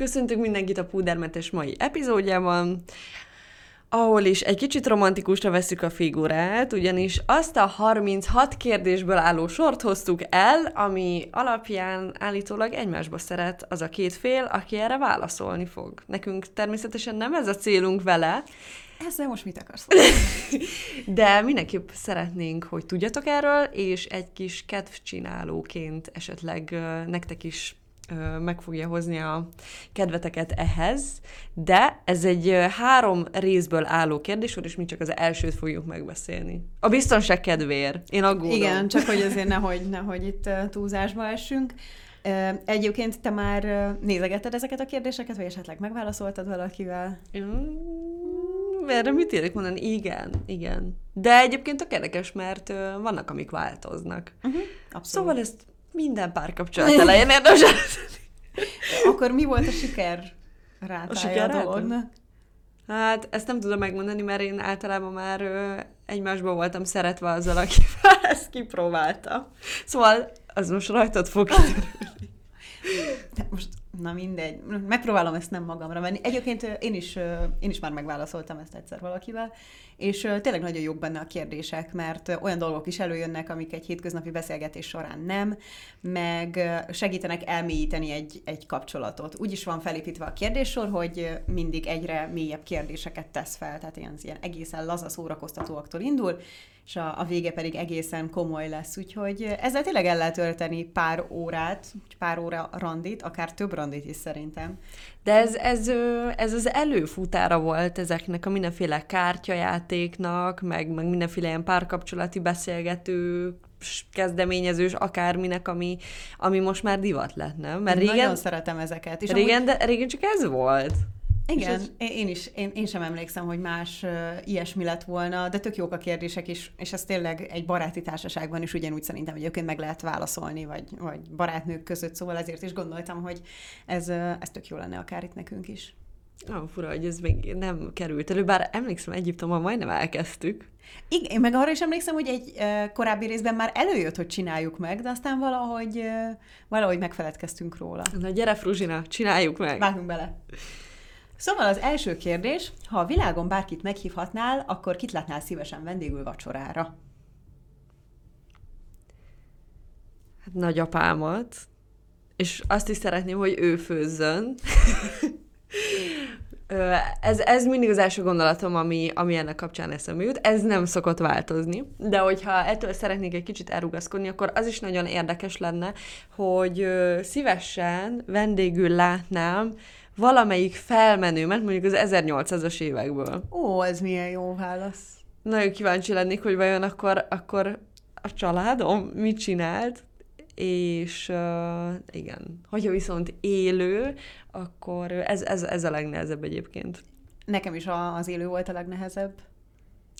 Köszöntünk mindenkit a Púdermentes mai epizódjában, ahol is egy kicsit romantikusra veszük a figurát, ugyanis azt a 36 kérdésből álló sort hoztuk el, ami alapján állítólag egymásba szeret az a két fél, aki erre válaszolni fog. Nekünk természetesen nem ez a célunk vele, ezzel most mit akarsz De mindenképp szeretnénk, hogy tudjatok erről, és egy kis kedvcsinálóként esetleg nektek is meg fogja hozni a kedveteket ehhez, de ez egy három részből álló kérdés, és mi csak az elsőt fogjuk megbeszélni. A biztonság kedvéért. Én aggódom. Igen, csak hogy azért nehogy, nehogy itt túlzásba essünk. Egyébként te már nézegetted ezeket a kérdéseket, vagy esetleg megválaszoltad valakivel? Mm, erre mit érek mondani? Igen, igen. De egyébként tök érdekes, mert vannak, amik változnak. Uh-huh, abszolút. Szóval ezt minden párkapcsolat elején érdemes Akkor mi volt a siker rátája a, siker a dolognak? Hát ezt nem tudom megmondani, mert én általában már ö, egymásban voltam szeretve azzal, akivel ezt kipróbálta. Szóval az most rajtad fog kiderülni. De most Na mindegy, megpróbálom ezt nem magamra venni. Egyébként én is, én is már megválaszoltam ezt egyszer valakivel, és tényleg nagyon jók benne a kérdések, mert olyan dolgok is előjönnek, amik egy hétköznapi beszélgetés során nem, meg segítenek elmélyíteni egy, egy kapcsolatot. Úgy is van felépítve a kérdéssor, hogy mindig egyre mélyebb kérdéseket tesz fel, tehát ilyen, ilyen egészen laza szórakoztatóaktól indul, és a, a vége pedig egészen komoly lesz. Úgyhogy ezzel tényleg el lehet tölteni pár órát, pár óra randit, akár több randit is szerintem. De ez, ez, ez az előfutára volt ezeknek a mindenféle kártyajátéknak, meg, meg mindenféle ilyen párkapcsolati beszélgető kezdeményezős akárminek, ami, ami most már divat lett, nem? Mert régen, Nagyon szeretem ezeket. És régen, amúgy... de, régen csak ez volt. Igen, ez... én is, én, én sem emlékszem, hogy más uh, ilyesmi lett volna, de tök jók a kérdések is, és ez tényleg egy baráti társaságban is ugyanúgy szerintem egyébként meg lehet válaszolni, vagy, vagy barátnők között, szóval ezért is gondoltam, hogy ez, uh, ez tök jó lenne akár itt nekünk is. Ah, fura, hogy ez még nem került elő, bár emlékszem, Egyiptomban majdnem elkezdtük. Igen, én meg arra is emlékszem, hogy egy uh, korábbi részben már előjött, hogy csináljuk meg, de aztán valahogy, uh, valahogy megfeledkeztünk róla. Na gyere, Fruzsina, csináljuk meg! Vágunk bele! Szóval az első kérdés, ha a világon bárkit meghívhatnál, akkor kit látnál szívesen vendégül vacsorára? Hát nagyapámat, és azt is szeretném, hogy ő főzzön. ez, ez mindig az első gondolatom, ami, ami ennek kapcsán eszembe jut. Ez nem szokott változni, de hogyha ettől szeretnék egy kicsit elrugaszkodni, akkor az is nagyon érdekes lenne, hogy szívesen vendégül látnám valamelyik felmenőmet, mondjuk az 1800-as évekből. Ó, ez milyen jó válasz. Nagyon kíváncsi lennék, hogy vajon akkor, akkor a családom mit csinált, és uh, igen, hogyha viszont élő, akkor ez, ez, ez a legnehezebb egyébként. Nekem is az élő volt a legnehezebb.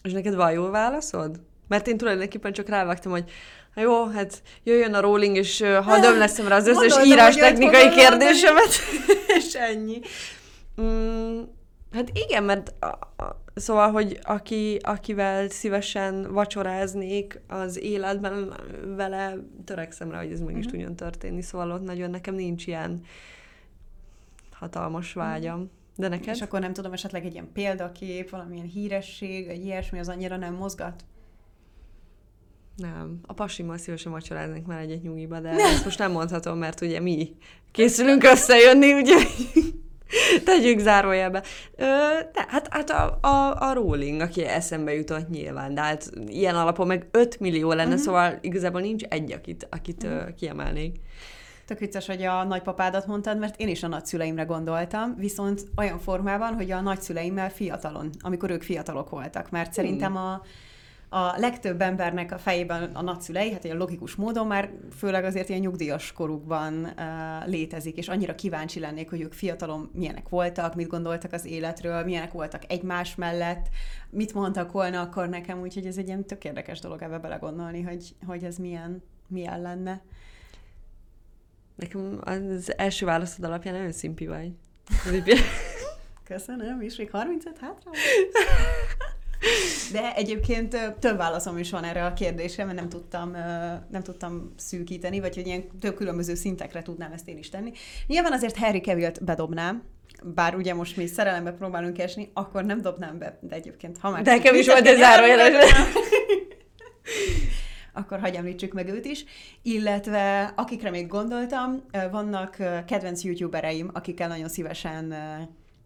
És neked van jó válaszod? Mert én tulajdonképpen csak rávágtam, hogy ha jó, hát jöjjön a rolling, és hadd ömleszem rá az összes írás technikai kérdésemet, és ennyi. Mm, hát igen, mert szóval, hogy aki, akivel szívesen vacsoráznék az életben, vele törekszem rá, hogy ez meg is uh-huh. tudjon történni, szóval ott nagyon nekem nincs ilyen hatalmas vágyam. De neked? És akkor nem tudom, esetleg egy ilyen példakép, valamilyen híresség, egy ilyesmi, az annyira nem mozgat? Nem. A pasimmal szívesen vacsoráznék már egyet nyugiba, de ezt most nem mondhatom, mert ugye mi készülünk összejönni, ugye tegyük zárójelbe. Ö, de, hát, hát a, a, a rolling, aki eszembe jutott nyilván, de hát ilyen alapon meg 5 millió lenne, uh-huh. szóval igazából nincs egy, akit, akit uh-huh. uh, kiemelnék. Tök vicces, hogy a nagypapádat mondtad, mert én is a nagyszüleimre gondoltam, viszont olyan formában, hogy a nagyszüleimmel fiatalon, amikor ők fiatalok voltak, mert szerintem a a legtöbb embernek a fejében a nagyszülei, hát ilyen logikus módon már főleg azért ilyen nyugdíjas korukban uh, létezik, és annyira kíváncsi lennék, hogy ők fiatalon milyenek voltak, mit gondoltak az életről, milyenek voltak egymás mellett, mit mondtak volna akkor nekem, úgyhogy ez egy ilyen tök érdekes dolog ebbe belegondolni, hogy, hogy ez milyen, milyen lenne. Nekem az első válaszod alapján nagyon szimpi vagy. Köszönöm, és még 35 hátra? De egyébként több válaszom is van erre a kérdésre, mert nem tudtam, nem tudtam szűkíteni, vagy hogy ilyen több különböző szintekre tudnám ezt én is tenni. Nyilván azért Harry Cavill-t bedobnám, bár ugye most mi szerelembe próbálunk esni, akkor nem dobnám be, de egyébként ha már... De nekem is volt egy zárójeles. akkor hagyj említsük meg őt is. Illetve akikre még gondoltam, vannak kedvenc youtubereim, akikkel nagyon szívesen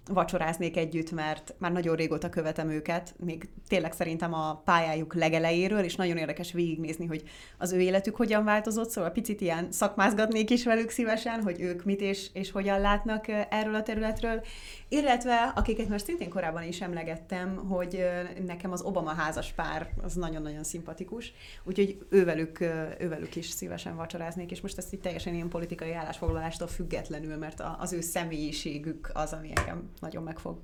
vacsoráznék együtt, mert már nagyon régóta követem őket, még tényleg szerintem a pályájuk legelejéről, és nagyon érdekes végignézni, hogy az ő életük hogyan változott, szóval picit ilyen szakmázgatnék is velük szívesen, hogy ők mit és, és hogyan látnak erről a területről, illetve akiket már szintén korábban is emlegettem, hogy nekem az Obama házas pár az nagyon-nagyon szimpatikus, úgyhogy ővelük, ővelük is szívesen vacsoráznék, és most ezt így teljesen ilyen politikai állásfoglalástól függetlenül, mert az ő személyiségük az, ami engem nagyon megfog.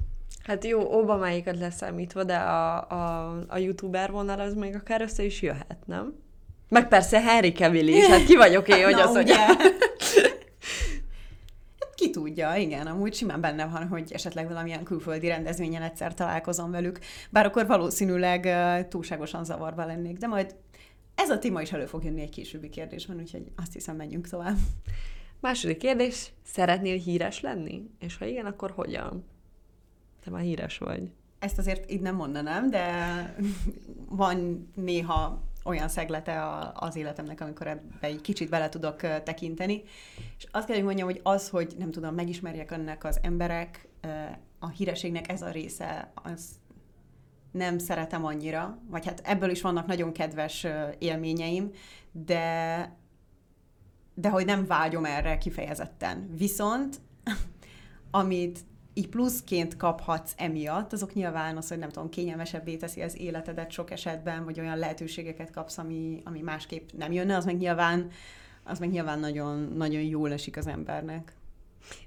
Hát jó, Obamáikat leszámítva, de a, a, a youtuber vonal az még akár össze is jöhet, nem? Meg persze Harry Cavill is, hát ki vagyok én, hogy Na, az, hogy... Ki tudja, igen, amúgy simán benne van, hogy esetleg valamilyen külföldi rendezvényen egyszer találkozom velük, bár akkor valószínűleg túlságosan zavarba lennék, de majd ez a téma is elő fog jönni egy későbbi kérdésben, úgyhogy azt hiszem, menjünk tovább. Második kérdés, szeretnél híres lenni? És ha igen, akkor hogyan? Te már híres vagy. Ezt azért így nem mondanám, de van néha olyan szeglete az életemnek, amikor ebbe egy kicsit bele tudok tekinteni. És azt kell, hogy mondjam, hogy az, hogy nem tudom, megismerjek ennek az emberek, a hírességnek ez a része, az nem szeretem annyira, vagy hát ebből is vannak nagyon kedves élményeim, de de hogy nem vágyom erre kifejezetten. Viszont, amit így pluszként kaphatsz emiatt, azok nyilván az, hogy nem tudom, kényelmesebbé teszi az életedet sok esetben, vagy olyan lehetőségeket kapsz, ami, ami másképp nem jönne, az meg nyilván, az meg nyilván nagyon, nagyon jól esik az embernek.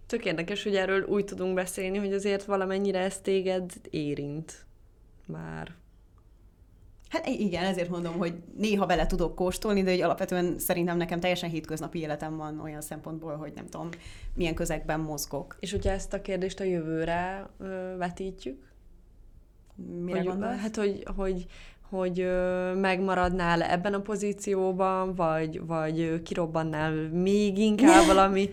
Tök érdekes, hogy erről úgy tudunk beszélni, hogy azért valamennyire ez téged érint már. Hát igen, ezért mondom, hogy néha bele tudok kóstolni, de hogy alapvetően szerintem nekem teljesen hétköznapi életem van olyan szempontból, hogy nem tudom, milyen közegben mozgok. És hogyha ezt a kérdést a jövőre ö, vetítjük? Mire hogy, gondolsz? Hát, hogy, hogy, hogy ö, megmaradnál ebben a pozícióban, vagy, vagy kirobbannál még inkább valami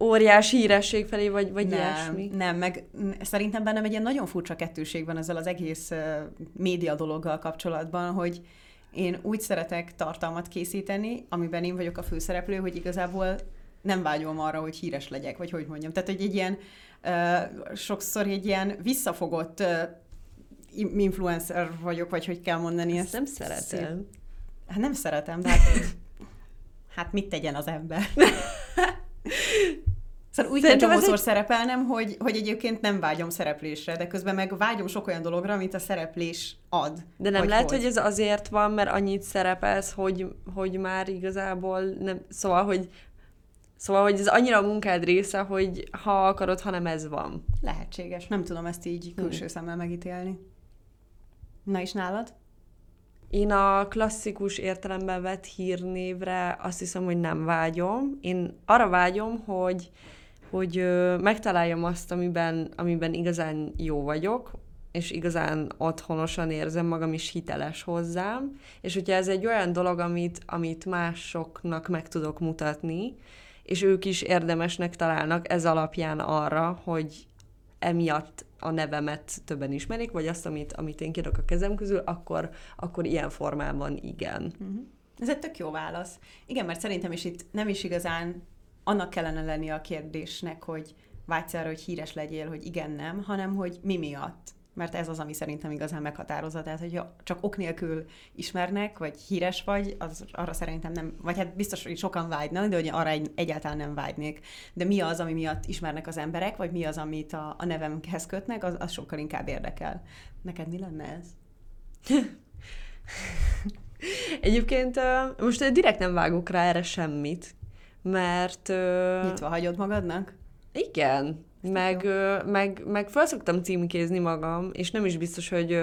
óriási híresség felé, vagy, vagy nem, ilyesmi. Nem, meg szerintem bennem egy ilyen nagyon furcsa kettőség van ezzel az egész uh, média dologgal kapcsolatban, hogy én úgy szeretek tartalmat készíteni, amiben én vagyok a főszereplő, hogy igazából nem vágyom arra, hogy híres legyek, vagy hogy mondjam. Tehát, hogy egy ilyen, uh, sokszor egy ilyen visszafogott uh, influencer vagyok, vagy hogy kell mondani ezt. ezt nem szeretem. Hát nem szeretem, de hát, hát mit tegyen az ember? Szóval úgy kell csomószor egy... szerepelnem, hogy, hogy egyébként nem vágyom szereplésre, de közben meg vágyom sok olyan dologra, amit a szereplés ad. De nem lehet, hoz. hogy ez azért van, mert annyit szerepelsz, hogy, hogy már igazából nem... Szóval, hogy Szóval, hogy ez annyira a munkád része, hogy ha akarod, hanem ez van. Lehetséges. Nem tudom ezt így külső hmm. szemmel megítélni. Na és nálad? Én a klasszikus értelemben vett hírnévre azt hiszem, hogy nem vágyom. Én arra vágyom, hogy, hogy megtaláljam azt, amiben, amiben igazán jó vagyok, és igazán otthonosan érzem magam, is hiteles hozzám, és hogyha ez egy olyan dolog, amit, amit másoknak meg tudok mutatni, és ők is érdemesnek találnak ez alapján arra, hogy emiatt a nevemet többen ismerik, vagy azt, amit, amit én kérok a kezem közül, akkor, akkor ilyen formában igen. Uh-huh. Ez egy tök jó válasz. Igen, mert szerintem is itt nem is igazán annak kellene lenni a kérdésnek, hogy vágysz arra, hogy híres legyél, hogy igen, nem, hanem hogy mi miatt mert ez az, ami szerintem igazán meghatározza. Tehát, hogyha csak ok nélkül ismernek, vagy híres vagy, az arra szerintem nem, vagy hát biztos, hogy sokan vágynak, de hogy arra egy, egyáltalán nem vágynék. De mi az, ami miatt ismernek az emberek, vagy mi az, amit a, a nevemhez kötnek, az, az sokkal inkább érdekel. Neked mi lenne ez? Egyébként most direkt nem vágok rá erre semmit, mert... Nyitva hagyod magadnak? Igen, meg, meg, meg fel szoktam címkézni magam, és nem is biztos, hogy,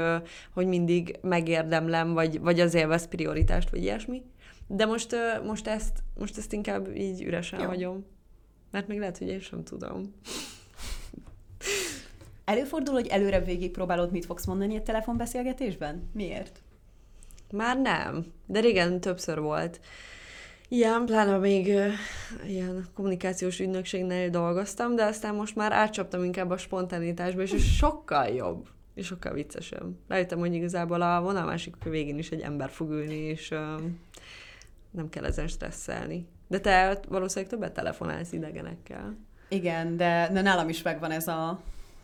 hogy mindig megérdemlem, vagy, vagy az élvez prioritást, vagy ilyesmi. De most, most, ezt, most ezt inkább így üresen Jó. hagyom. Mert még lehet, hogy én sem tudom. Előfordul, hogy előre végig próbálod, mit fogsz mondani egy telefonbeszélgetésben? Miért? Már nem, de régen többször volt. Ilyen, pláne még uh, ilyen kommunikációs ügynökségnél dolgoztam, de aztán most már átcsaptam inkább a spontanitásba, és sokkal jobb, és sokkal viccesebb. Rájöttem, hogy igazából a vonal másik végén is egy ember fog ülni, és uh, nem kell ezen stresszelni. De te valószínűleg többet telefonálsz idegenekkel. Igen, de, de nálam is megvan ez a,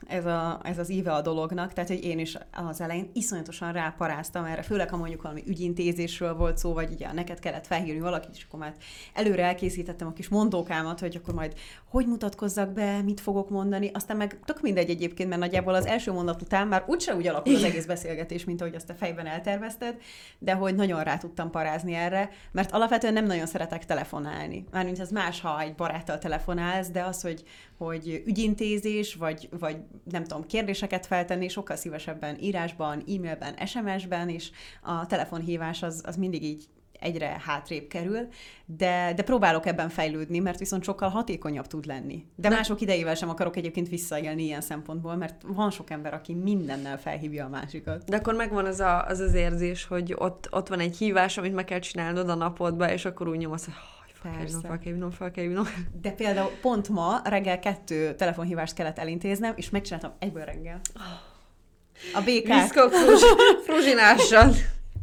ez, a, ez az íve a dolognak, tehát hogy én is az elején iszonyatosan ráparáztam erre, főleg ha mondjuk valami ügyintézésről volt szó, vagy ugye neked kellett felhívni valakit, és akkor már előre elkészítettem a kis mondókámat, hogy akkor majd hogy mutatkozzak be, mit fogok mondani, aztán meg tök mindegy egyébként, mert nagyjából az első mondat után már úgyse úgy alakul az egész beszélgetés, mint ahogy azt a fejben eltervezted, de hogy nagyon rá tudtam parázni erre, mert alapvetően nem nagyon szeretek telefonálni. Mármint ez más, ha egy baráttal telefonálsz, de az, hogy, hogy ügyintézés, vagy, vagy nem tudom, kérdéseket feltenni, sokkal szívesebben írásban, e-mailben, SMS-ben, és a telefonhívás az, az mindig így egyre hátrébb kerül, de, de próbálok ebben fejlődni, mert viszont sokkal hatékonyabb tud lenni. De ne. mások idejével sem akarok egyébként visszaélni ilyen szempontból, mert van sok ember, aki mindennel felhívja a másikat. De akkor megvan az a, az, az érzés, hogy ott, ott van egy hívás, amit meg kell csinálnod a napodba, és akkor úgy nyomsz, hogy Persze. Fel kell hívnom, fel kell hívnom. De például pont ma reggel kettő telefonhívást kellett elintéznem, és megcsináltam egyből reggel. A békát. Viszkok fruzsinással.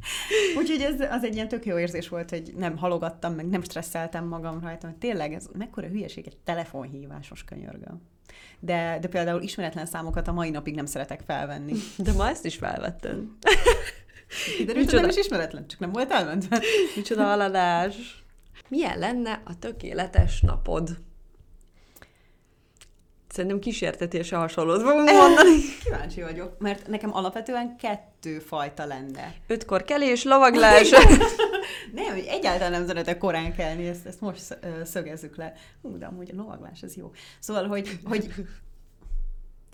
Úgyhogy ez az egy ilyen tök jó érzés volt, hogy nem halogattam, meg nem stresszeltem magam rajta, hogy tényleg ez mekkora hülyeség egy telefonhívásos könyörgő. De, de például ismeretlen számokat a mai napig nem szeretek felvenni. De ma ezt is felvettem. Kiderült, hogy nem is ismeretlen, csak nem volt elmentve. Micsoda haladás. Milyen lenne a tökéletes napod? Szerintem kísértetése hasonlót fogunk mondani. Kíváncsi vagyok, mert nekem alapvetően kettő fajta lenne. Ötkor kelés, lovaglás. nem, hogy egyáltalán nem szeretek korán kelni, ezt, ezt most szögezzük le. Hú, de amúgy a lovaglás, ez jó. Szóval, hogy, hogy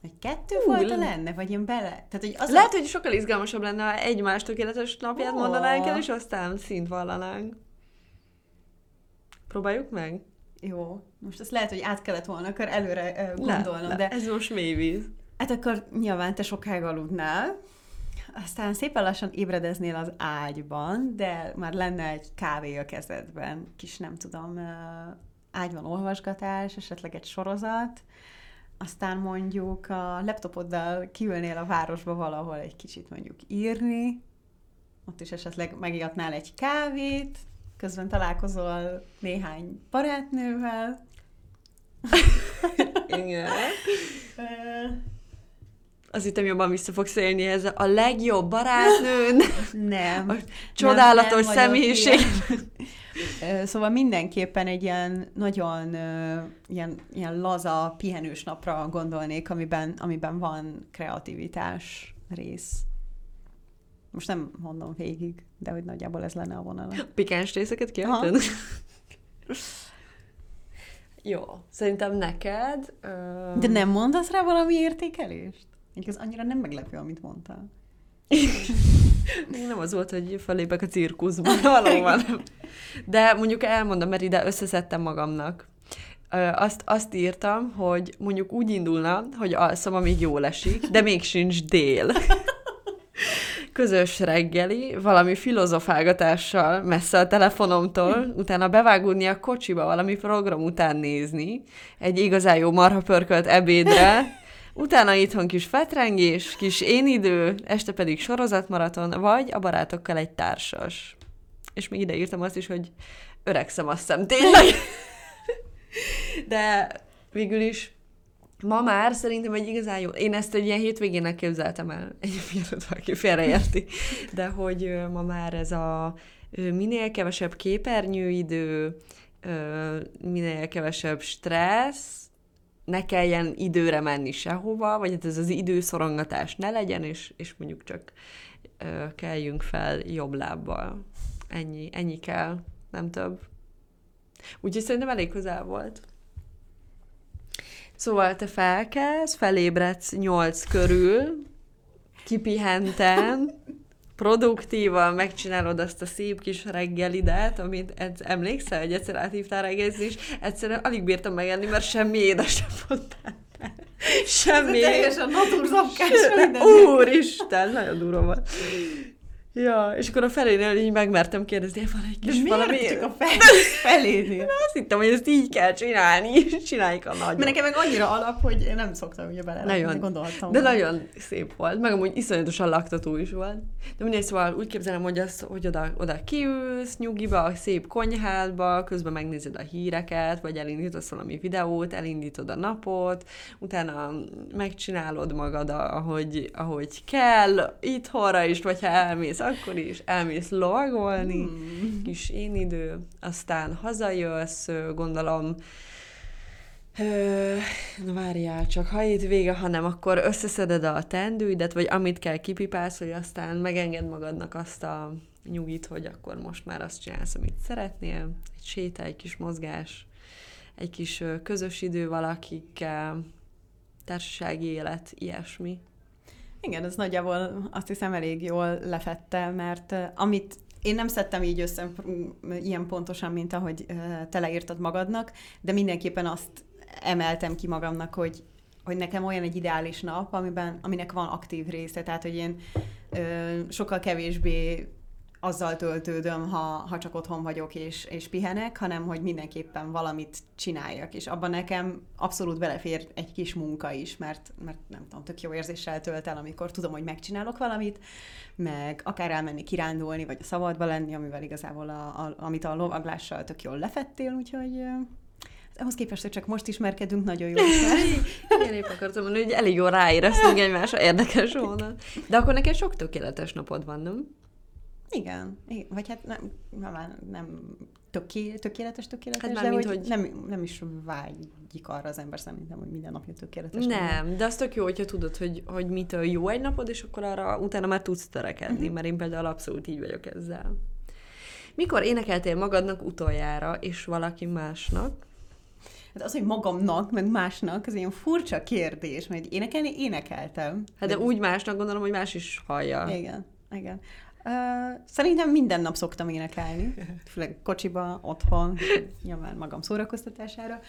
egy kettő Hú, fajta lenne, vagy én bele? Tehát, hogy az Lehet, a... hogy sokkal izgalmasabb lenne, ha egymás tökéletes napját oh. mondanánk el, és aztán szint vallanánk. Próbáljuk meg? Jó. Most ezt lehet, hogy át kellett volna akkor előre gondolnom, le, de... Ez most mély víz. Hát akkor nyilván te sokáig aludnál, aztán szépen lassan ébredeznél az ágyban, de már lenne egy kávé a kezedben, kis nem tudom, ágyban olvasgatás, esetleg egy sorozat, aztán mondjuk a laptopoddal kiülnél a városba valahol egy kicsit mondjuk írni, ott is esetleg megigatnál egy kávét, közben találkozol néhány barátnővel. Igen. Az hittem jobban vissza fogsz élni ez a legjobb barátnőn. Nem. A csodálatos nem, nem személyiség. Szóval mindenképpen egy ilyen nagyon ilyen, ilyen laza, pihenős napra gondolnék, amiben, amiben van kreativitás rész. Most nem mondom végig, de hogy nagyjából ez lenne a vonal. Pikáns részeket kihagytad? Jó, szerintem neked... Uh... De nem mondasz rá valami értékelést? Ez annyira nem meglepő, amit mondtál. nem az volt, hogy felépek a cirkuszban, valóban. De mondjuk elmondom, mert ide összeszedtem magamnak. Azt, azt írtam, hogy mondjuk úgy indulna, hogy alszom, amíg jól esik, de még sincs dél közös reggeli, valami filozofálgatással messze a telefonomtól, utána bevágódni a kocsiba, valami program után nézni, egy igazán jó marha pörkölt ebédre, utána itthon kis fetrengés, kis én idő, este pedig sorozatmaraton, vagy a barátokkal egy társas. És még ide írtam azt is, hogy öregszem azt hiszem, tényleg. De végül is Ma már szerintem egy igazán jó, én ezt egy ilyen hétvégének képzeltem el, egy mielőtt valaki félreérti, de hogy ma már ez a minél kevesebb képernyőidő, minél kevesebb stressz, ne kelljen időre menni sehova, vagy hát ez az időszorongatás ne legyen, és, és mondjuk csak keljünk fel jobb lábbal. Ennyi, ennyi kell, nem több. Úgyhogy szerintem elég közel volt. Szóval te felkelsz, felébredsz nyolc körül, kipihenten, produktívan megcsinálod azt a szép kis reggelidet, amit emlékszel, hogy egyszer áthívtál reggelzni, és egyszerűen alig bírtam megenni, mert semmi édes nem mondtál. Semmi. Teljesen naturzapkás. Úristen, nagyon durva volt. Ja, és akkor a felénél így megmertem kérdezni, van egy De kis miért valami... csak a fel, felénél? Azt hittem, hogy ezt így kell csinálni, és csináljuk a nagy. Mert nekem meg annyira alap, hogy én nem szoktam ugye bele. Nagyon. Gondolhattam. De volna. nagyon szép volt, meg amúgy iszonyatosan laktató is volt. De mindegy, szóval úgy képzelem, hogy, az, hogy oda, oda kiülsz nyugiba, a szép konyhádba, közben megnézed a híreket, vagy elindítasz valami videót, elindítod a napot, utána megcsinálod magad, ahogy, ahogy kell, itthonra is, vagy ha elmész, akkor is, elmész lovagolni, Hmm. kis én idő, aztán hazajössz, gondolom, Ö, na várjál csak, ha itt vége, ha nem, akkor összeszeded a teendőidet, vagy amit kell kipipálsz, hogy aztán megenged magadnak azt a nyugit, hogy akkor most már azt csinálsz, amit szeretnél. Egy séta, egy kis mozgás, egy kis közös idő valakikkel, társasági élet, ilyesmi. Igen, ez nagyjából azt hiszem elég jól lefette, mert amit én nem szedtem így össze ilyen pontosan, mint ahogy te leírtad magadnak, de mindenképpen azt emeltem ki magamnak, hogy, hogy nekem olyan egy ideális nap, amiben, aminek van aktív része, tehát hogy én ö, sokkal kevésbé azzal töltődöm, ha, ha csak otthon vagyok és, és pihenek, hanem hogy mindenképpen valamit csináljak, és abban nekem abszolút belefér egy kis munka is, mert, mert nem tudom, tök jó érzéssel tölt el, amikor tudom, hogy megcsinálok valamit, meg akár elmenni kirándulni, vagy a szabadba lenni, amivel igazából, a, a, amit a lovaglással tök jól lefettél, úgyhogy ahhoz képest, hogy csak most ismerkedünk, nagyon jó. Igen, épp akartam mondani, hogy elég jól ráéreztünk egymásra, érdekes volna. De akkor neked sok tökéletes napod van, nem? Igen, igen. vagy hát nem, nem, nem töké, tökéletes, tökéletes, Hát de mint, hogy, hogy- nem, nem is vágyik arra az ember szerintem, hogy minden napja tökéletes. Nem, de az tök jó, hogyha tudod, hogy, hogy mitől jó egy napod, és akkor arra utána már tudsz törekedni, Mhm. mert én például abszolút így vagyok ezzel. Mikor énekeltél magadnak utoljára, és valaki másnak? Hát az, hogy magamnak, meg másnak, az ilyen furcsa kérdés, mert énekelni énekeltem. Hát de úgy másnak gondolom, hogy más is hallja. Igen, igen. Szerintem minden nap szoktam énekelni, főleg kocsiba, otthon, nyilván magam szórakoztatására.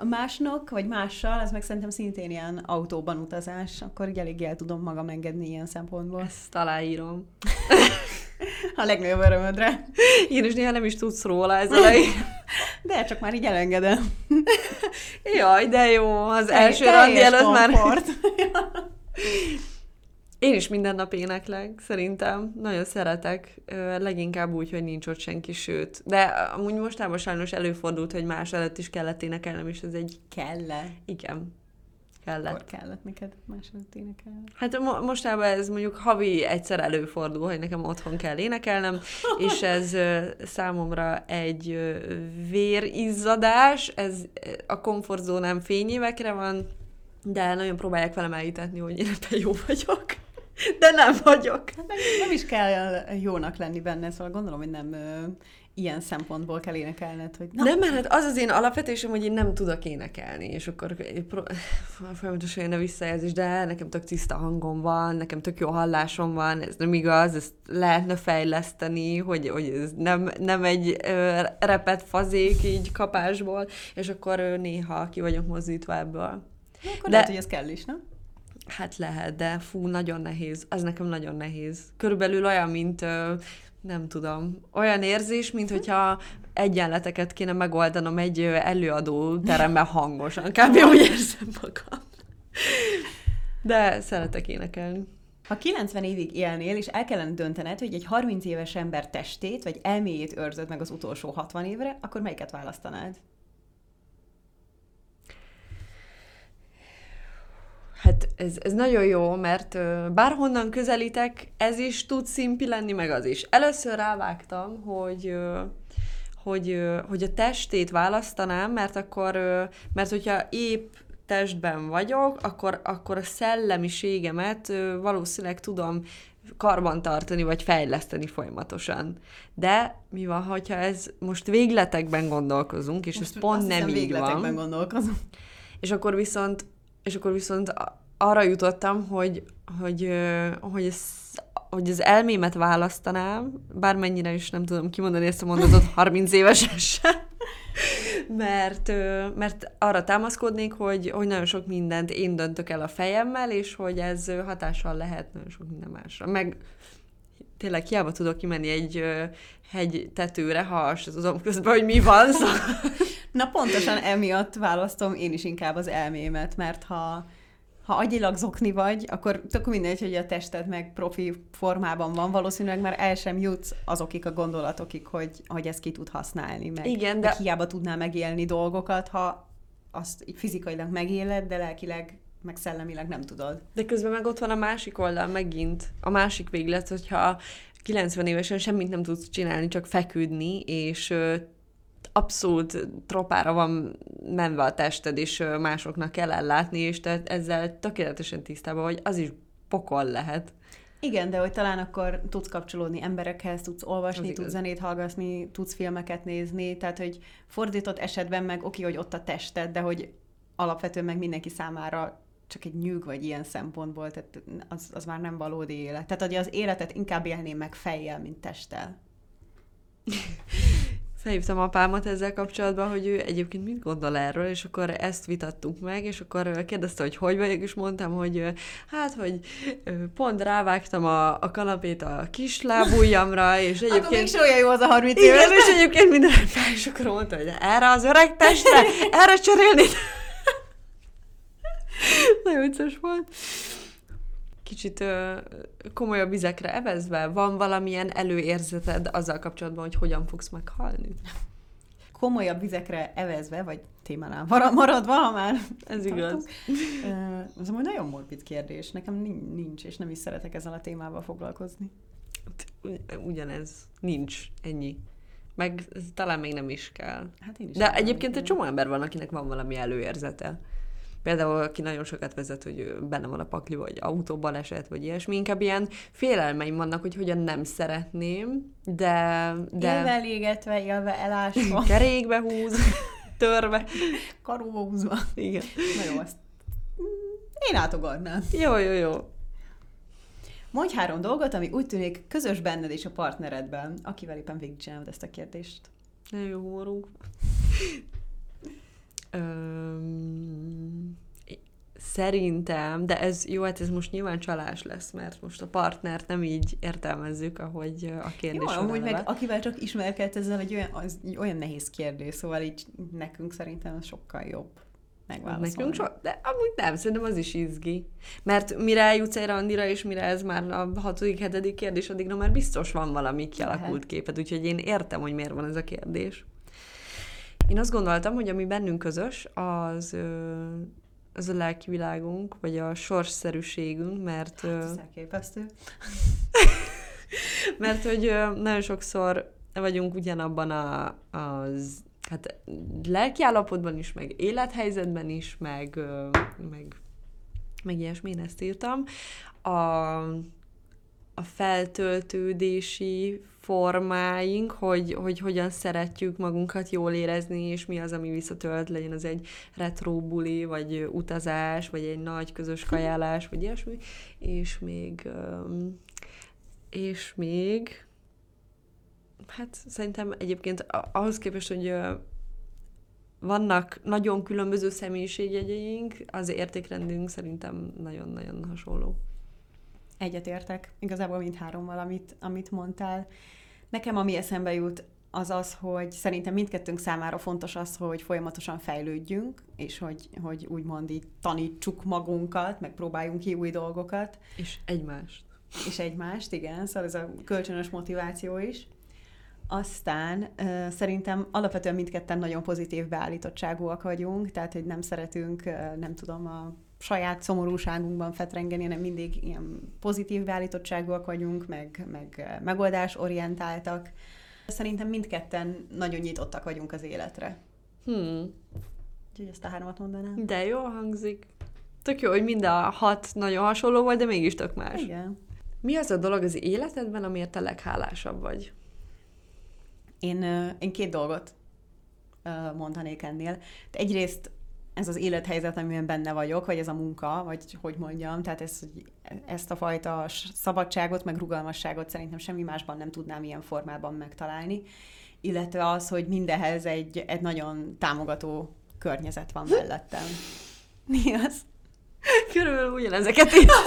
A másnak, vagy mással, ez meg szerintem szintén ilyen autóban utazás, akkor így elég el tudom magam engedni ilyen szempontból. Ezt aláírom. A legnagyobb örömödre. Én is néha nem is tudsz róla ez. De csak már így elengedem. Jaj, de jó, az első randi előtt már... Én is minden nap éneklek, szerintem. Nagyon szeretek, leginkább úgy, hogy nincs ott senki, sőt. De amúgy mostában sajnos előfordult, hogy más előtt is kellett énekelnem, és ez egy... Kell-e? Igen, kellett. Akkor kellett neked második énekelni. Hát mo- mostában ez mondjuk havi egyszer előfordul, hogy nekem otthon kell énekelnem, és ez számomra egy vérizzadás, ez a komfortzónám fényévekre van, de nagyon próbálják velem elhitetni, hogy én ebben jó vagyok. De nem vagyok. Hát meg nem is kell jónak lenni benne, szóval gondolom, hogy nem ö, ilyen szempontból kell énekelned, hogy na, Nem, mert hát az az én alapvetésem, hogy én nem tudok énekelni, és akkor pró- folyamatosan jön a visszajelzés, de nekem tök tiszta hangom van, nekem tök jó hallásom van, ez nem igaz, ezt lehetne fejleszteni, hogy, hogy ez nem, nem egy ö, repet fazék így kapásból, és akkor ö, néha ki vagyok mozdítva ebből. akkor de- lehet, hogy ez kell is, nem? Hát lehet, de fú, nagyon nehéz. Az nekem nagyon nehéz. Körülbelül olyan, mint nem tudom, olyan érzés, mint hogyha egyenleteket kéne megoldanom egy előadó teremben hangosan. Kb. úgy érzem magam. De szeretek énekelni. Ha 90 évig élnél, és el kellene döntened, hogy egy 30 éves ember testét vagy elméjét őrzöd meg az utolsó 60 évre, akkor melyiket választanád? Hát ez, ez nagyon jó, mert bárhonnan közelítek, ez is tud szimpi lenni, meg az is. Először rávágtam, hogy hogy, hogy a testét választanám, mert akkor, mert hogyha épp testben vagyok, akkor, akkor a szellemiségemet valószínűleg tudom karbantartani, vagy fejleszteni folyamatosan. De mi van, hogyha ez most végletekben gondolkozunk, és Most ez pont nem így végletekben van. gondolkozom. És akkor viszont, és akkor viszont arra jutottam, hogy, hogy, hogy, ez, hogy az elmémet választanám, bármennyire is nem tudom kimondani ezt a mondatot 30 évesen sem, mert, mert arra támaszkodnék, hogy, hogy nagyon sok mindent én döntök el a fejemmel, és hogy ez hatással lehet nagyon sok minden másra. Meg tényleg hiába tudok kimenni egy hegy tetőre, ha tudom közben, hogy mi van. Szóval... Na pontosan emiatt választom én is inkább az elmémet, mert ha ha agyilag zokni vagy, akkor tök mindegy, hogy a tested meg profi formában van, valószínűleg már el sem jutsz azokig a gondolatokig, hogy, hogy ezt ki tud használni, meg, Igen, de... meg hiába tudnál megélni dolgokat, ha azt fizikailag megéled, de lelkileg meg szellemileg nem tudod. De közben meg ott van a másik oldal megint, a másik véglet, hogyha 90 évesen semmit nem tudsz csinálni, csak feküdni, és abszolút tropára van menve a tested, és másoknak kell ellátni, és te ezzel tökéletesen tisztában vagy, az is pokol lehet. Igen, de hogy talán akkor tudsz kapcsolódni emberekhez, tudsz olvasni, tudsz zenét hallgatni, tudsz filmeket nézni, tehát hogy fordított esetben meg oké, hogy ott a tested, de hogy alapvetően meg mindenki számára csak egy nyűg vagy ilyen szempontból, tehát az, az már nem valódi élet. Tehát hogy az életet inkább élném meg fejjel, mint testtel. felhívtam apámat ezzel kapcsolatban, hogy ő egyébként mit gondol erről, és akkor ezt vitattunk meg, és akkor kérdezte, hogy hogy vagyok, és mondtam, hogy hát, hogy pont rávágtam a, a kanapét a kis lábujjamra, és egyébként... Akkor még olyan jó az a 30 éves. Igen, és egyébként minden fel, és akkor mondta, hogy erre az öreg testre, erre cserélni. Nagyon vicces volt kicsit ö, komolyabb vizekre evezve, van valamilyen előérzeted azzal kapcsolatban, hogy hogyan fogsz meghalni? Komolyabb vizekre evezve, vagy témánál maradva, ha már Ez igaz. Ez amúgy nagyon morbid kérdés. Nekem nincs, és nem is szeretek ezzel a témával foglalkozni. Ugyanez. Nincs. Ennyi. Meg talán még nem is kell. Hát én is De egyébként egy csomó ember van, akinek van valami előérzete. Például, aki nagyon sokat vezet, hogy benne van a pakli, vagy autóbaleset, vagy ilyesmi, inkább ilyen félelmeim vannak, hogy hogyan nem szeretném, de... de... Élve elégetve, élve elásva. Kerékbe húz, törve. Karóba húzva. Igen. Na jó, azt én átogadnám. Jó, jó, jó. Mondj három dolgot, ami úgy tűnik közös benned és a partneredben, akivel éppen végigcsinálod ezt a kérdést. Nagyon jó humorunk. Öm, szerintem, de ez jó, hát ez most nyilván csalás lesz, mert most a partnert nem így értelmezzük, ahogy a kérdés Jó, amúgy meg akivel csak ismerkedt ezzel egy olyan, az, olyan nehéz kérdés, szóval így nekünk szerintem sokkal jobb megválaszolni. Nekünk so, de amúgy nem, szerintem az is izgi. Mert mire eljutsz egy randira, és mire ez már a hatodik, hetedik kérdés, addigra már biztos van valami kialakult képed, úgyhogy én értem, hogy miért van ez a kérdés. Én azt gondoltam, hogy ami bennünk közös, az, az a lelki világunk, vagy a sorsszerűségünk, mert... Hát, ez elképesztő. mert hogy nagyon sokszor vagyunk ugyanabban a, az hát lelki állapotban is, meg élethelyzetben is, meg, meg, meg ilyesmi, én ezt írtam. A, a feltöltődési formáink, hogy, hogy hogyan szeretjük magunkat jól érezni, és mi az, ami visszatölt, legyen az egy retro buli, vagy utazás, vagy egy nagy közös kajálás, vagy ilyesmi, és még és még hát szerintem egyébként ahhoz képest, hogy vannak nagyon különböző személyiségjegyeink, az értékrendünk szerintem nagyon-nagyon hasonló. Egyetértek, igazából mindhárommal, amit, amit mondtál. Nekem ami eszembe jut, az az, hogy szerintem mindkettőnk számára fontos az, hogy folyamatosan fejlődjünk, és hogy, hogy úgymond így tanítsuk magunkat, meg próbáljunk ki új dolgokat. És egymást. És egymást, igen, szóval ez a kölcsönös motiváció is. Aztán szerintem alapvetően mindketten nagyon pozitív beállítottságúak vagyunk, tehát hogy nem szeretünk, nem tudom, a saját szomorúságunkban fetrengeni, hanem mindig ilyen pozitív beállítottságúak vagyunk, meg, meg megoldásorientáltak. Szerintem mindketten nagyon nyitottak vagyunk az életre. Hmm. Úgyhogy ezt a háromat mondanám. De jó hangzik. Tök jó, hogy mind a hat nagyon hasonló volt, de mégis tök más. Igen. Mi az a dolog az életedben, amiért te leghálásabb vagy? Én, én két dolgot mondanék ennél. De egyrészt ez az élethelyzet, amiben benne vagyok, vagy ez a munka, vagy hogy mondjam, tehát ez, ezt a fajta szabadságot, meg rugalmasságot szerintem semmi másban nem tudnám ilyen formában megtalálni. illetve az, hogy mindenhez egy, egy nagyon támogató környezet van mellettem. Mi az? Körülbelül ugyanezeket így.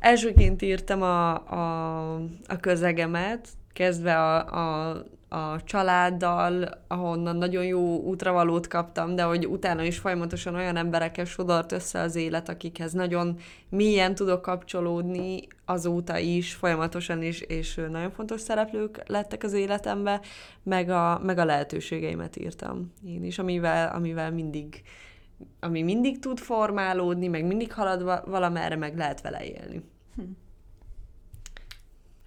Elsőként írtam a, a, a közegemet, kezdve a, a, a családdal, ahonnan nagyon jó útravalót kaptam, de hogy utána is folyamatosan olyan emberekkel sodort össze az élet, akikhez nagyon mélyen tudok kapcsolódni, azóta is folyamatosan is, és nagyon fontos szereplők lettek az életembe, meg a, meg a lehetőségeimet írtam én is, amivel, amivel mindig ami mindig tud formálódni, meg mindig halad valamerre, meg lehet vele élni. Hm.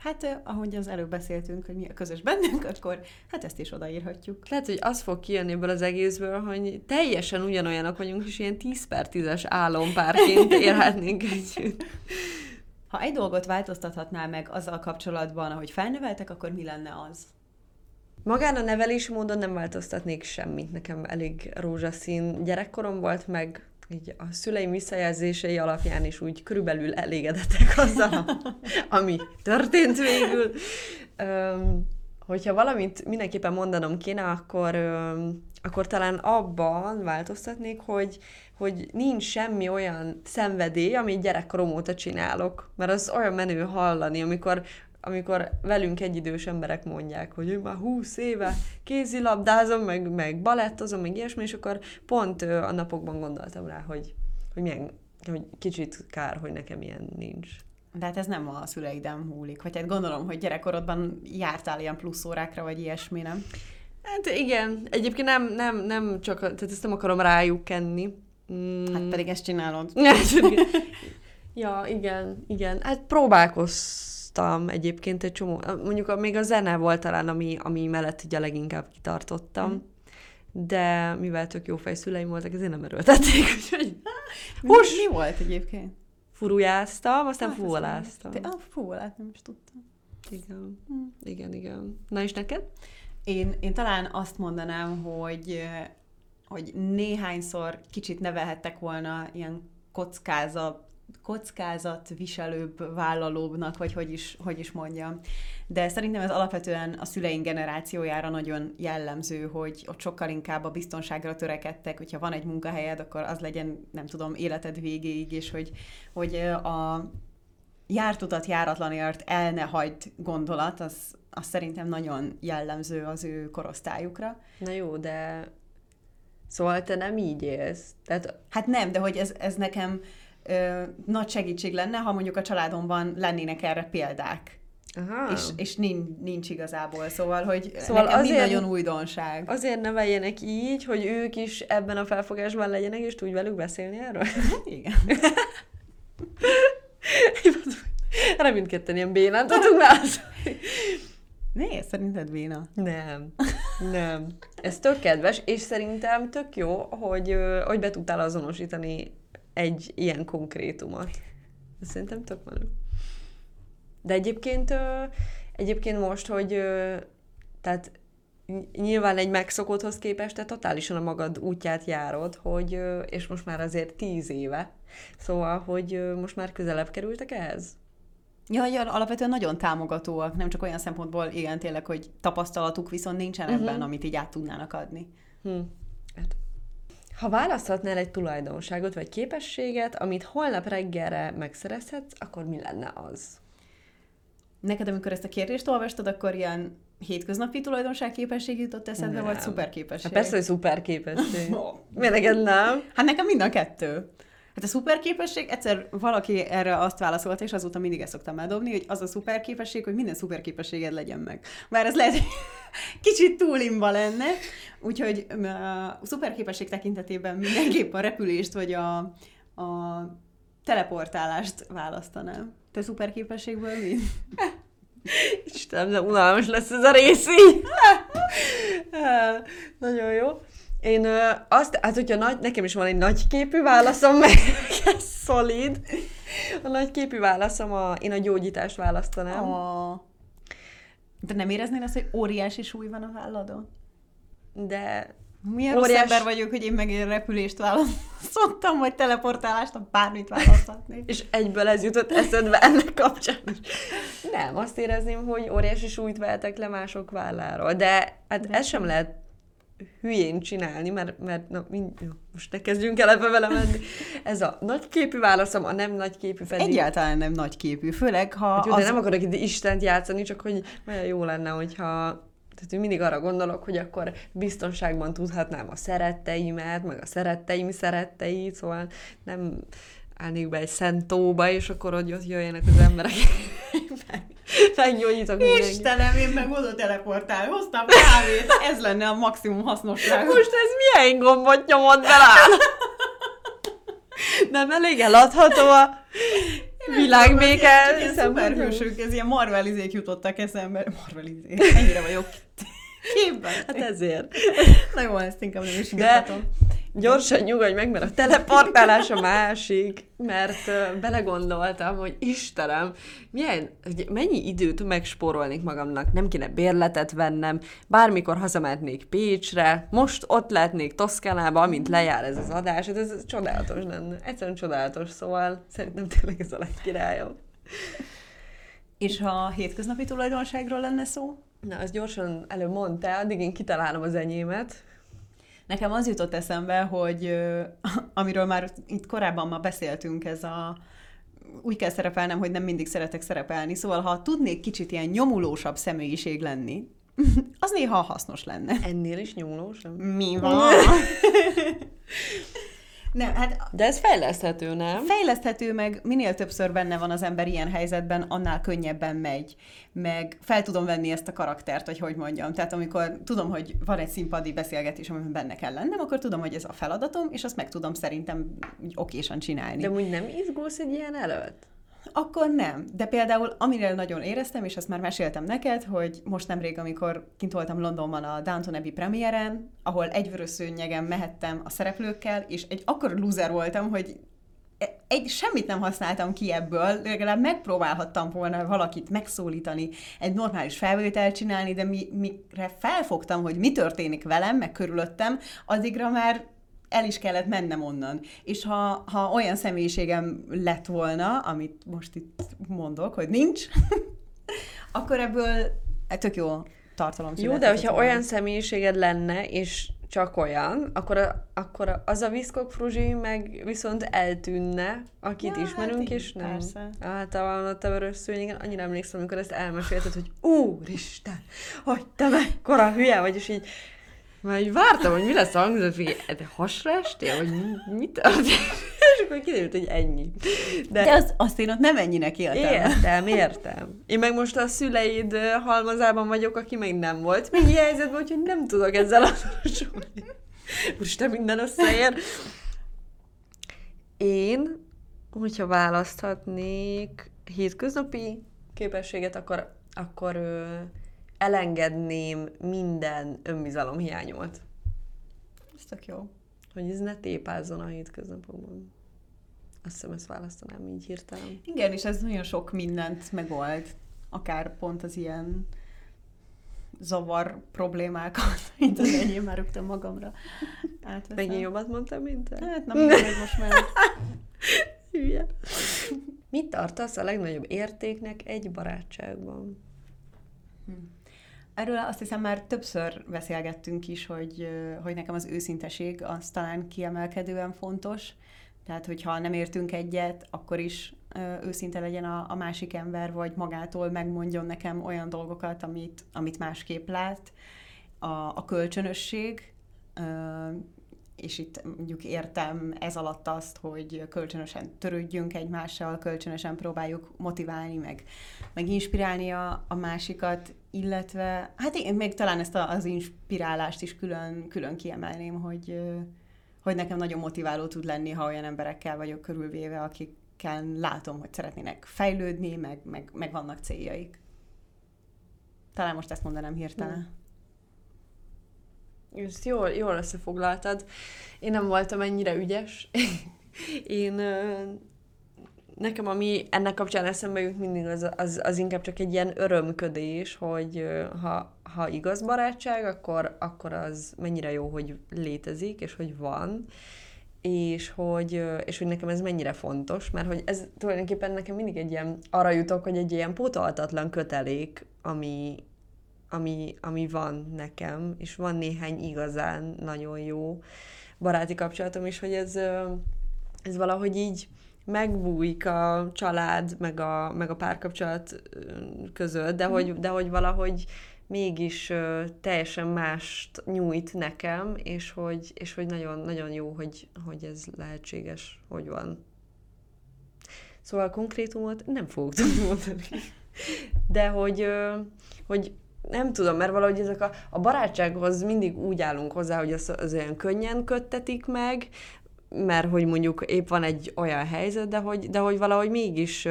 Hát, ahogy az előbb beszéltünk, hogy mi a közös bennünk, akkor hát ezt is odaírhatjuk. Lehet, hogy az fog kijönni ebből az egészből, hogy teljesen ugyanolyanok vagyunk, és ilyen 10 per 10-es álompárként élhetnénk együtt. Ha egy dolgot változtathatnál meg azzal kapcsolatban, ahogy felnöveltek, akkor mi lenne az? Magán a nevelés módon nem változtatnék semmit. Nekem elég rózsaszín gyerekkorom volt, meg így a szüleim visszajelzései alapján is úgy körülbelül elégedettek azzal, ami történt végül. Öm, hogyha valamit mindenképpen mondanom kéne, akkor, öm, akkor talán abban változtatnék, hogy, hogy nincs semmi olyan szenvedély, amit gyerekkorom óta csinálok. Mert az olyan menő hallani, amikor amikor velünk egyidős emberek mondják, hogy ő már húsz éve kézilabdázom, meg, meg balettozom, meg ilyesmi, és akkor pont a napokban gondoltam rá, hogy, hogy milyen, hogy kicsit kár, hogy nekem ilyen nincs. De hát ez nem a szüleidem múlik. Vagy hát gondolom, hogy gyerekkorodban jártál ilyen plusz órákra, vagy ilyesmi, nem? Hát igen, egyébként nem, nem, nem csak, tehát ezt nem akarom rájuk kenni. Mm. Hát pedig ezt csinálod. ja, igen, igen. Hát próbálkozz hoztam egyébként egy csomó, mondjuk még a zene volt talán, ami, ami mellett ugye leginkább kitartottam, mm. de mivel tök jó fejszüleim voltak, ezért nem erőltették, úgyhogy... Mi, mi volt egyébként? Furujáztam, aztán ah, fuvoláztam. Ah, fuvolázt nem is tudtam. Igen, mm. igen, igen. Na és neked? Én, én talán azt mondanám, hogy hogy néhányszor kicsit nevelhettek volna ilyen kockázat kockázatviselőbb, vállalóbbnak, vagy hogy is, hogy is mondjam. De szerintem ez alapvetően a szüleink generációjára nagyon jellemző, hogy ott sokkal inkább a biztonságra törekedtek, hogyha van egy munkahelyed, akkor az legyen, nem tudom, életed végéig, és hogy, hogy a járt utat járatlanért el ne hagyd gondolat, az, az szerintem nagyon jellemző az ő korosztályukra. Na jó, de Szóval te nem így élsz? Tehát... Hát nem, de hogy ez, ez nekem ö, nagy segítség lenne, ha mondjuk a családomban lennének erre példák. Aha. És, és nincs, nincs igazából, szóval, hogy szóval nekem azért, nagyon újdonság. Azért neveljenek így, hogy ők is ebben a felfogásban legyenek, és tudj velük beszélni erről? Igen. Erre mindketten ilyen bénán tudunk válaszolni. Né, szerinted béna? Nem, nem. Ez tök kedves, és szerintem tök jó, hogy, hogy be tudtál azonosítani egy ilyen konkrétumot. Szerintem tök menő. De egyébként, egyébként most, hogy tehát nyilván egy megszokotthoz képest te totálisan a magad útját járod, hogy, és most már azért tíz éve, szóval, hogy most már közelebb kerültek ehhez? Ja, ja, alapvetően nagyon támogatóak, nem csak olyan szempontból, igen, tényleg, hogy tapasztalatuk viszont nincsen uh-huh. ebben, amit így át tudnának adni. Hm. Ha választhatnál egy tulajdonságot vagy képességet, amit holnap reggelre megszerezhetsz, akkor mi lenne az? Neked, amikor ezt a kérdést olvastad, akkor ilyen hétköznapi tulajdonság képesség jutott eszedbe, nem. vagy szuperképesség? Hát persze, hogy szuperképesség. Miért neked nem? Hát nekem mind a kettő. Hát a szuperképesség, egyszer valaki erre azt válaszolta, és azóta mindig ezt szoktam eldobni, hogy az a szuperképesség, hogy minden szuperképességed legyen meg. Bár ez lehet, kicsit túlimba lenne. Úgyhogy a szuperképesség tekintetében mindenképp a repülést, vagy a, a teleportálást választanám. Te szuperképességből mi? Istenem, de unalmas lesz ez a rész így. Nagyon jó. Én ö, azt, hát hogyha nagy, nekem is van egy nagy képű válaszom, meg ez szolid. A nagy képű válaszom, a, én a gyógyítást választanám. Oh. De nem éreznél azt, hogy óriási súly van a válladon? De Milyen rossz Óriás- ember vagyok, hogy én megint repülést választottam, vagy teleportálást, bármit választhatnék. És egyből ez jutott eszedbe ennek kapcsán is. Nem, azt érezném, hogy óriási súlyt vehetek le mások válláról. De hát De ez sem lehet hülyén csinálni, mert, mert na, mind, jó, most ne kezdjünk el ebbe vele menni. Ez a nagyképű válaszom, a nem nagyképű pedig. Egyáltalán nem nagy képű, főleg ha Hát jó, az... de nem akarok itt Istent játszani, csak hogy olyan jó lenne, hogyha tehát mindig arra gondolok, hogy akkor biztonságban tudhatnám a szeretteimet, meg a szeretteim szeretteit, szóval nem állnék be egy szent tóba, és akkor hogy ott jöjjenek az emberek. Meg- Meggyógyítok mindenkit. Istenem, én meg oda teleportál, hoztam kávét, ez lenne a maximum hasznosság. Most ez milyen gombot nyomod bele? Nem elég eladható a világbéke szuperhősök, ez ilyen marvelizék jutottak eszembe. Marvelizék, ennyire vagyok képben. Hát ezért. Na jó, ezt inkább nem is De-. Gyorsan nyugodj meg, mert a teleportálás a másik, mert belegondoltam, hogy Istenem, milyen, hogy mennyi időt megspórolnék magamnak, nem kéne bérletet vennem, bármikor hazamehetnék Pécsre, most ott lehetnék Toszkánába, amint lejár ez az adás, hát ez, ez csodálatos lenne, egyszerűen csodálatos, szóval szerintem tényleg ez a legkirályabb. És ha hétköznapi tulajdonságról lenne szó? Na, azt gyorsan előbb mondtál, addig én kitalálom az enyémet. Nekem az jutott eszembe, hogy amiről már itt korábban ma beszéltünk, ez a úgy kell szerepelnem, hogy nem mindig szeretek szerepelni, szóval ha tudnék kicsit ilyen nyomulósabb személyiség lenni, az néha hasznos lenne. Ennél is nyomulósabb? Mi van? nem, hát De ez fejleszthető, nem? fejleszthető, meg minél többször benne van az ember ilyen helyzetben, annál könnyebben megy. Meg fel tudom venni ezt a karaktert, hogy hogy mondjam. Tehát amikor tudom, hogy van egy színpadi beszélgetés, amiben benne kell lennem, akkor tudom, hogy ez a feladatom, és azt meg tudom szerintem okésan csinálni. De úgy nem izgulsz egy ilyen előtt? Akkor nem. De például, amire nagyon éreztem, és azt már meséltem neked, hogy most nemrég, amikor kint voltam Londonban a Downton Abbey premiéren, ahol egy szőnyegen mehettem a szereplőkkel, és egy akkor loser voltam, hogy e- egy, semmit nem használtam ki ebből, legalább megpróbálhattam volna valakit megszólítani, egy normális felvételt csinálni, de mi, mire felfogtam, hogy mi történik velem, meg körülöttem, addigra már el is kellett mennem onnan. És ha, ha olyan személyiségem lett volna, amit most itt mondok, hogy nincs, akkor ebből tök jó tartalom Jó, de hogyha volna. olyan személyiséged lenne, és csak olyan, akkor, a, akkor az a Viszkok Fruzsi meg viszont eltűnne, akit Ja, ismerünk, hát és nem. persze. Általában ott a vörös szőnyegen, annyira emlékszem, amikor ezt elmesélted, hogy úristen, hogy te mekkora hülye vagy, és így már így vártam, hogy mi lesz a hangzat, hogy de hasra estél, vagy mi- történt? És akkor kiderült, hogy ennyi. De, De az, azt én ott nem ennyinek éltem. Értem, értem. Én meg most a szüleid halmazában vagyok, aki még nem volt még ilyen helyzetben, úgyhogy nem tudok ezzel azonosulni. Most minden összeér. Én, hogyha választhatnék hétköznapi képességet, akkor, akkor elengedném minden önbizalom hiányomat. Ez tök jó. Hogy ez ne tépázzon a hétköznapokban. Azt hiszem, ezt választanám így hirtelen. Igen, és ez nagyon sok mindent megold. Akár pont az ilyen zavar problémákat, mint az enyém, már rögtön magamra átveszem. Megint jobbat mondtam, mint te? Hát nem mindegy, most már. Hülye. Mit tartasz a legnagyobb értéknek egy barátságban? Erről azt hiszem már többször beszélgettünk is, hogy, hogy nekem az őszinteség az talán kiemelkedően fontos. Tehát, hogyha nem értünk egyet, akkor is ö, őszinte legyen a, a másik ember, vagy magától megmondjon nekem olyan dolgokat, amit, amit másképp lát. A, a kölcsönösség, és itt mondjuk értem ez alatt azt, hogy kölcsönösen törődjünk egymással, kölcsönösen próbáljuk motiválni, meg, meg inspirálni a, a másikat, illetve, hát én még talán ezt a, az inspirálást is külön, külön kiemelném, hogy, hogy nekem nagyon motiváló tud lenni, ha olyan emberekkel vagyok körülvéve, akikkel látom, hogy szeretnének fejlődni, meg, meg, meg vannak céljaik. Talán most ezt mondanám hirtelen. Ezt jól, jól összefoglaltad. Én nem voltam ennyire ügyes. Én nekem ami ennek kapcsán eszembe jut mindig, az, az, az inkább csak egy ilyen örömködés, hogy ha, ha igaz barátság, akkor, akkor az mennyire jó, hogy létezik, és hogy van, és hogy, és hogy nekem ez mennyire fontos, mert hogy ez tulajdonképpen nekem mindig egy ilyen, arra jutok, hogy egy ilyen pótolhatatlan kötelék, ami, ami, ami van nekem, és van néhány igazán nagyon jó baráti kapcsolatom is, hogy ez, ez valahogy így megbújik a család, meg a, meg a párkapcsolat között, de, mm. hogy, de hogy valahogy mégis teljesen mást nyújt nekem, és hogy, és hogy nagyon, nagyon jó, hogy, hogy ez lehetséges, hogy van. Szóval konkrétumot nem fogok tudni mondani. De hogy, hogy nem tudom, mert valahogy ezek a, a barátsághoz mindig úgy állunk hozzá, hogy az, az olyan könnyen köttetik meg, mert hogy mondjuk épp van egy olyan helyzet, de hogy, de hogy valahogy mégis,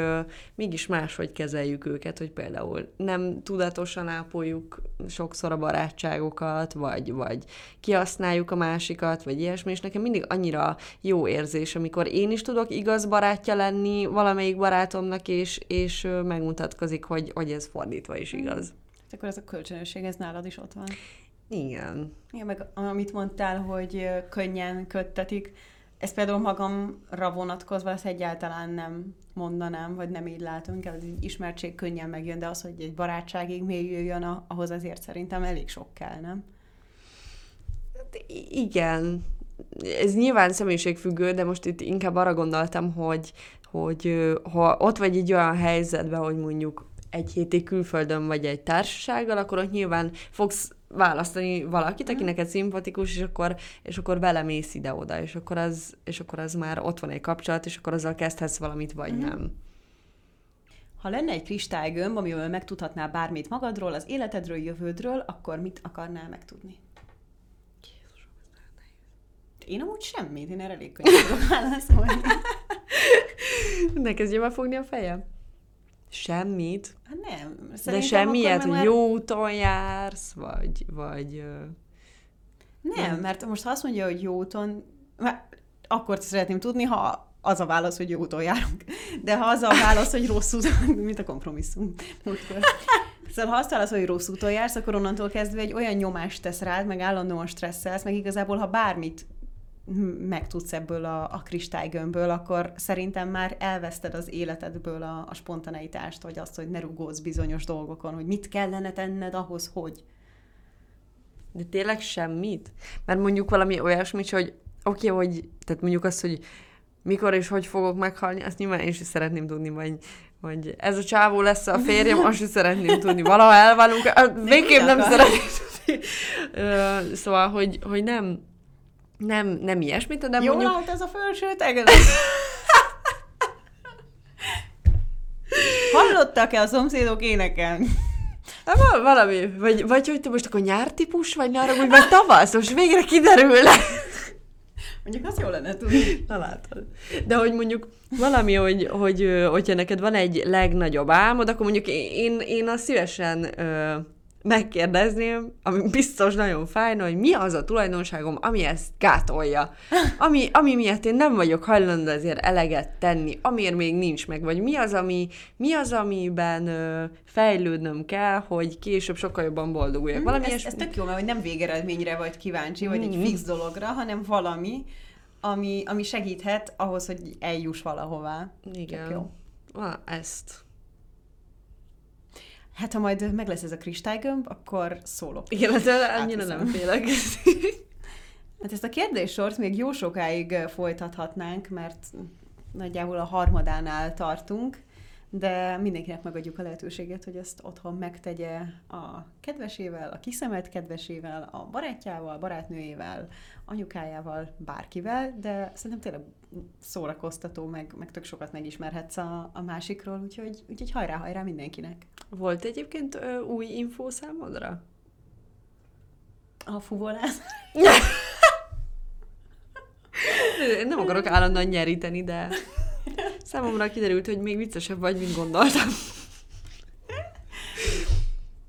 mégis máshogy kezeljük őket, hogy például nem tudatosan ápoljuk sokszor a barátságokat, vagy, vagy kihasználjuk a másikat, vagy ilyesmi, és nekem mindig annyira jó érzés, amikor én is tudok igaz barátja lenni valamelyik barátomnak, és, és megmutatkozik, hogy, hogy ez fordítva is igaz. Akkor ez a kölcsönösség, ez nálad is ott van. Igen. Igen, meg amit mondtál, hogy könnyen köttetik, ezt például magamra vonatkozva ezt egyáltalán nem mondanám, vagy nem így látom, inkább az ismertség könnyen megjön, de az, hogy egy barátságig mélyüljön, ahhoz azért szerintem elég sok kell, nem? Hát igen, ez nyilván személyiségfüggő, de most itt inkább arra gondoltam, hogy, hogy ha ott vagy egy olyan helyzetben, hogy mondjuk egy hétig külföldön vagy egy társasággal, akkor ott nyilván fogsz választani valakit, aki mhm. neked szimpatikus, és akkor, és akkor belemész ide-oda, és akkor, az, és akkor az már ott van egy kapcsolat, és akkor azzal kezdhetsz valamit, vagy mm. nem. Ha lenne egy kristálygömb, amivel megtudhatnál bármit magadról, az életedről, jövődről, akkor mit akarnál megtudni? Jézusom, ez Én amúgy semmit, én erre elég könnyen tudok válaszolni. ne kezdjem el fogni a fejem. Semmit? Hát nem. De semmiért, hogy már... jó úton jársz, vagy... vagy nem, nem, mert most ha azt mondja, hogy jó úton, akkor szeretném tudni, ha az a válasz, hogy jó úton járunk. De ha az a válasz, hogy rossz úton, mint a kompromisszum. Szóval ha azt válasz, hogy rossz úton jársz, akkor onnantól kezdve egy olyan nyomást tesz rád, meg állandóan stresszelsz, meg igazából, ha bármit megtudsz ebből a, a kristálygömbből, akkor szerintem már elveszted az életedből a, a spontaneitást, vagy azt, hogy ne rugódsz bizonyos dolgokon, hogy mit kellene tenned ahhoz, hogy. De tényleg semmit? Mert mondjuk valami olyasmit, hogy oké, okay, hogy, tehát mondjuk azt, hogy mikor és hogy fogok meghalni, azt nyilván én is szeretném tudni, vagy, vagy ez a csávó lesz a férjem, azt is szeretném tudni. Valaha elválunk, végképp nem szeretném tudni. Szóval, hogy, hogy nem, nem, nem ilyesmit, de Jól mondjuk... állt ez a felső teged? Hallottak-e a szomszédok énekelni? Hát valami, vagy, vagy hogy te most akkor nyártípus vagy nyára, vagy meg tavasz, most végre kiderül. Mondjuk az jó lenne tudni. Na látod. De hogy mondjuk valami, hogy, hogy, hogyha neked van egy legnagyobb álmod, akkor mondjuk én, én azt szívesen megkérdezném, ami biztos nagyon fájna, hogy mi az a tulajdonságom, ami ezt gátolja. Ami, ami miatt én nem vagyok hajlandó ezért eleget tenni, amiért még nincs meg, vagy mi az, ami, mi az amiben ö, fejlődnöm kell, hogy később sokkal jobban boldoguljak. Mm, valami ez, ez tök jó, mert hogy nem végeredményre vagy kíváncsi, vagy mm. egy fix dologra, hanem valami, ami, ami segíthet ahhoz, hogy eljuss valahová. Igen. Tök jó. Ah, ezt hát ha majd meg lesz ez a kristálygömb, akkor szólok. Igen, hát annyira nem félek. Hát ezt a kérdéssort még jó sokáig folytathatnánk, mert nagyjából a harmadánál tartunk, de mindenkinek megadjuk a lehetőséget, hogy ezt otthon megtegye a kedvesével, a kiszemelt kedvesével, a barátjával, barátnőjével, anyukájával, bárkivel, de szerintem tényleg szórakoztató, meg, meg tök sokat megismerhetsz a, a másikról, úgyhogy, úgyhogy hajrá, hajrá mindenkinek. Volt egyébként ö, új infó számodra? A fuvolás? Nem akarok állandóan nyeríteni, de számomra kiderült, hogy még viccesebb vagy, mint gondoltam.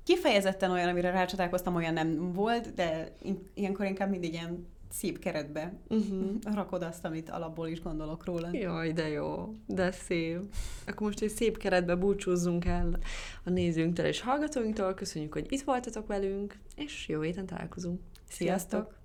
Kifejezetten olyan, amire rácsatálkoztam, olyan nem volt, de ilyenkor inkább mindig ilyen szép keretbe Uh-huh. rakod azt, amit alapból is gondolok róla. Jaj, de jó, de szép. Akkor most egy szép keretbe búcsúzzunk el a nézőinktől és hallgatóinktól. Köszönjük, hogy itt voltatok velünk, és jó héten találkozunk. Sziasztok!